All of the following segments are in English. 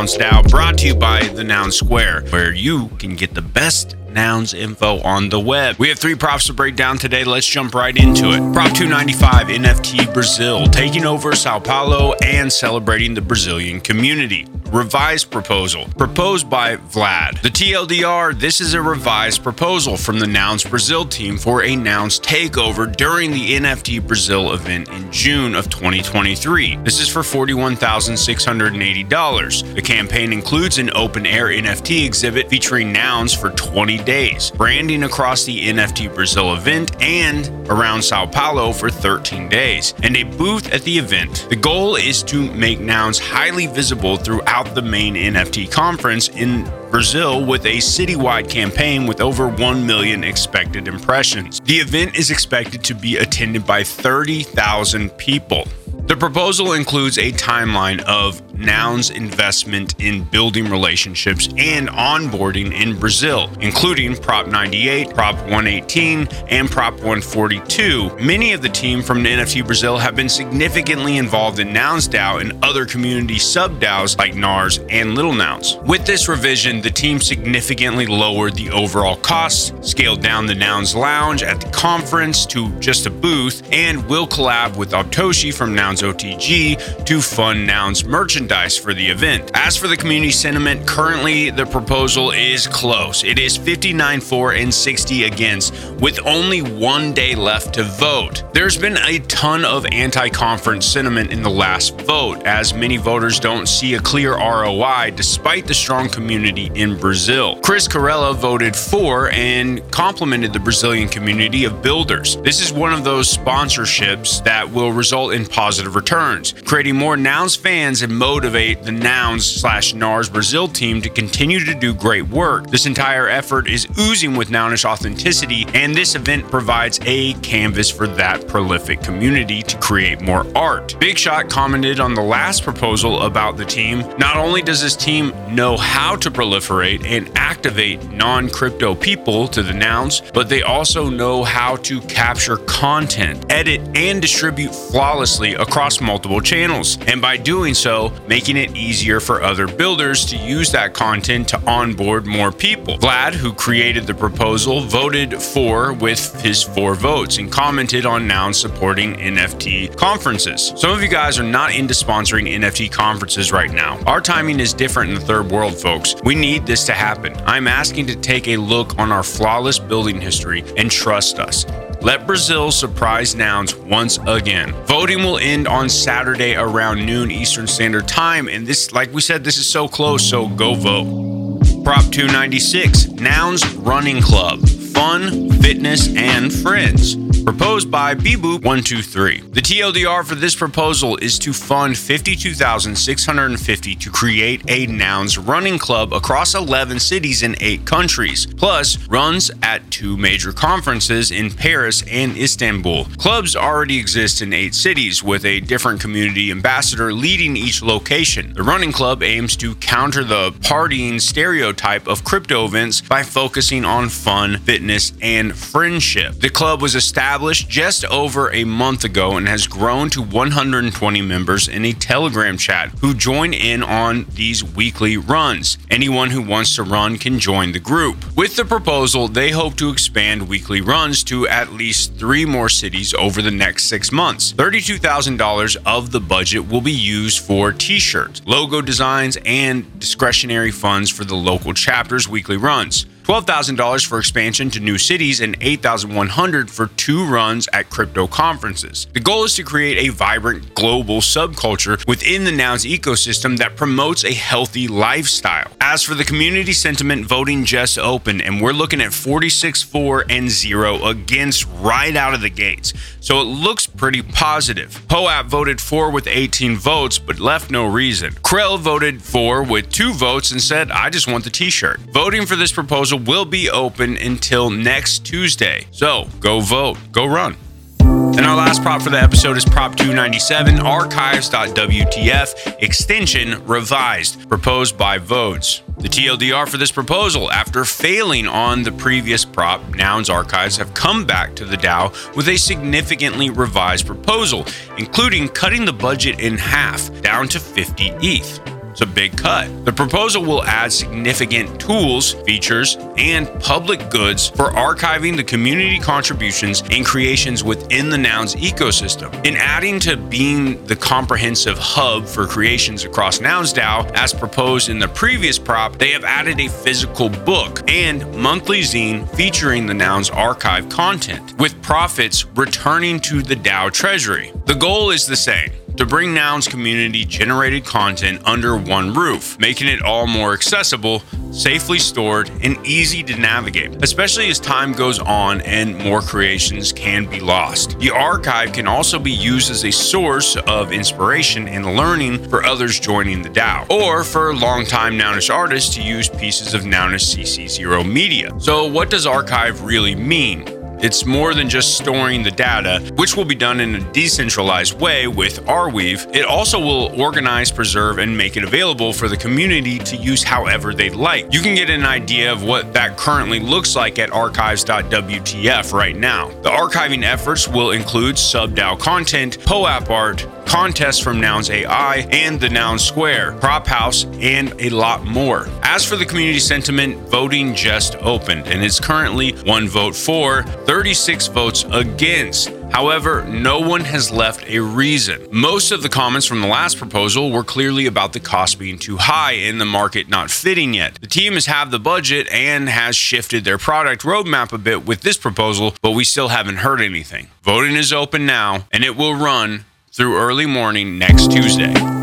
Nouns DAO, brought to you by the Noun Square, where you can get the best nouns info on the web. We have three props to break down today. Let's jump right into it. Prop 295 NFT Brasil, taking over Sao Paulo and celebrating the Brazilian community. Revised proposal proposed by Vlad. The TLDR this is a revised proposal from the Nouns Brazil team for a Nouns takeover during the NFT Brasil event in June of 2023. This is for $41,680. The campaign includes an open air NFT exhibit featuring Nouns for 20 days, branding across the NFT Brasil event and around Sao Paulo for 13 days, and a booth at the event. The goal is to make nouns highly visible throughout the main NFT conference in Brazil with a citywide campaign with over 1 million expected impressions. The event is expected to be attended by 30,000 people. The proposal includes a timeline of Noun's investment in building relationships and onboarding in Brazil, including Prop 98, Prop 118, and Prop 142. Many of the team from NFT Brasil have been significantly involved in Nouns DAO and other community sub DAOs like NARS and Little Nouns. With this revision, the team significantly lowered the overall costs, scaled down the Nouns Lounge at the conference to just a booth, and will collab with Optoshi from Nouns OTG to fund Nouns merchandise for the event. As for the community sentiment, currently the proposal is close. It is 59 for and 60 against, with only one day left to vote. There's been a ton of anti conference sentiment in the last vote, as many voters don't see a clear ROI despite the strong community in Brazil. Chris Corella voted for and complimented the Brazilian community of builders. This is one of those sponsorships that will result in positive returns, creating more Nouns fans and motivate the Nouns slash NARS Brazil team to continue to do great work. This entire effort is oozing with Nounish authenticity, and this event provides a canvas for that prolific community to create more art. Big Shot commented on the last proposal about the team. Not only does this team know how to proliferate and activate non crypto people to the nouns, but they also know how to capture content, edit, and distribute flawlessly across across multiple channels, and by doing so, making it easier for other builders to use that content to onboard more people. Vlad, who created the proposal, voted for with his four votes and commented on Noun supporting NFT conferences. Some of you guys are not into sponsoring NFT conferences right now. Our timing is different in the third world, folks. We need this to happen. I'm asking to take a look on our flawless building history and trust us. Let Brazil surprise nouns once again. Voting will end on Saturday around noon Eastern Standard Time. And this, like we said, this is so close, so go vote. Prop 296 Nouns Running Club. Fun, fitness, and friends proposed by Beboop123. The TLDR for this proposal is to fund 52650 to create a nouns running club across 11 cities in 8 countries, plus runs at two major conferences in Paris and Istanbul. Clubs already exist in 8 cities with a different community ambassador leading each location. The running club aims to counter the partying stereotype of crypto events by focusing on fun, fitness, and friendship. The club was established just over a month ago and has grown to 120 members in a Telegram chat who join in on these weekly runs. Anyone who wants to run can join the group. With the proposal, they hope to expand weekly runs to at least three more cities over the next six months. $32,000 of the budget will be used for t shirts, logo designs, and discretionary funds for the local chapter's weekly runs. $12,000 for expansion to new cities and $8,100 for two runs at crypto conferences. The goal is to create a vibrant global subculture within the Nouns ecosystem that promotes a healthy lifestyle. As for the community sentiment, voting just opened and we're looking at 46 4 and 0 against right out of the gates. So it looks pretty positive. POAP voted for with 18 votes but left no reason. Krell voted for with two votes and said, I just want the t shirt. Voting for this proposal will be open until next Tuesday. So go vote, go run. And our last prop for the episode is Prop 297 archives.wtf extension revised, proposed by Vodes. The TLDR for this proposal, after failing on the previous prop, Nouns Archives have come back to the DAO with a significantly revised proposal, including cutting the budget in half down to 50 ETH. It's a big cut. The proposal will add significant tools, features, and public goods for archiving the community contributions and creations within the Nouns ecosystem. In adding to being the comprehensive hub for creations across Nouns DAO, as proposed in the previous prop, they have added a physical book and monthly zine featuring the Nouns archive content, with profits returning to the DAO treasury. The goal is the same to bring Nouns community generated content under one roof, making it all more accessible, safely stored, and easy to navigate, especially as time goes on and more creations can be lost. The archive can also be used as a source of inspiration and learning for others joining the DAO, or for longtime Nounish artists to use pieces of Nounish CC0 media. So, what does archive really mean? It's more than just storing the data, which will be done in a decentralized way with Arweave. It also will organize, preserve, and make it available for the community to use however they'd like. You can get an idea of what that currently looks like at archives.wtf right now. The archiving efforts will include sub-DAO content, POAP art, contests from Nouns AI and the Noun Square, Prop House, and a lot more. As for the community sentiment, voting just opened and is currently one vote for, 36 votes against. However, no one has left a reason. Most of the comments from the last proposal were clearly about the cost being too high and the market not fitting yet. The team has had the budget and has shifted their product roadmap a bit with this proposal, but we still haven't heard anything. Voting is open now and it will run through early morning next Tuesday.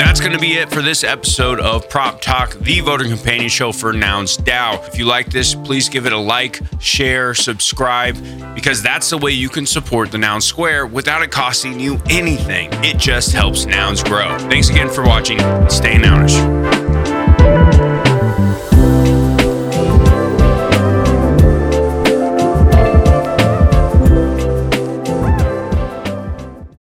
That's going to be it for this episode of Prop Talk, the Voting companion show for Nouns DAO. If you like this, please give it a like, share, subscribe, because that's the way you can support the Noun Square without it costing you anything. It just helps Nouns grow. Thanks again for watching. Stay Nounish.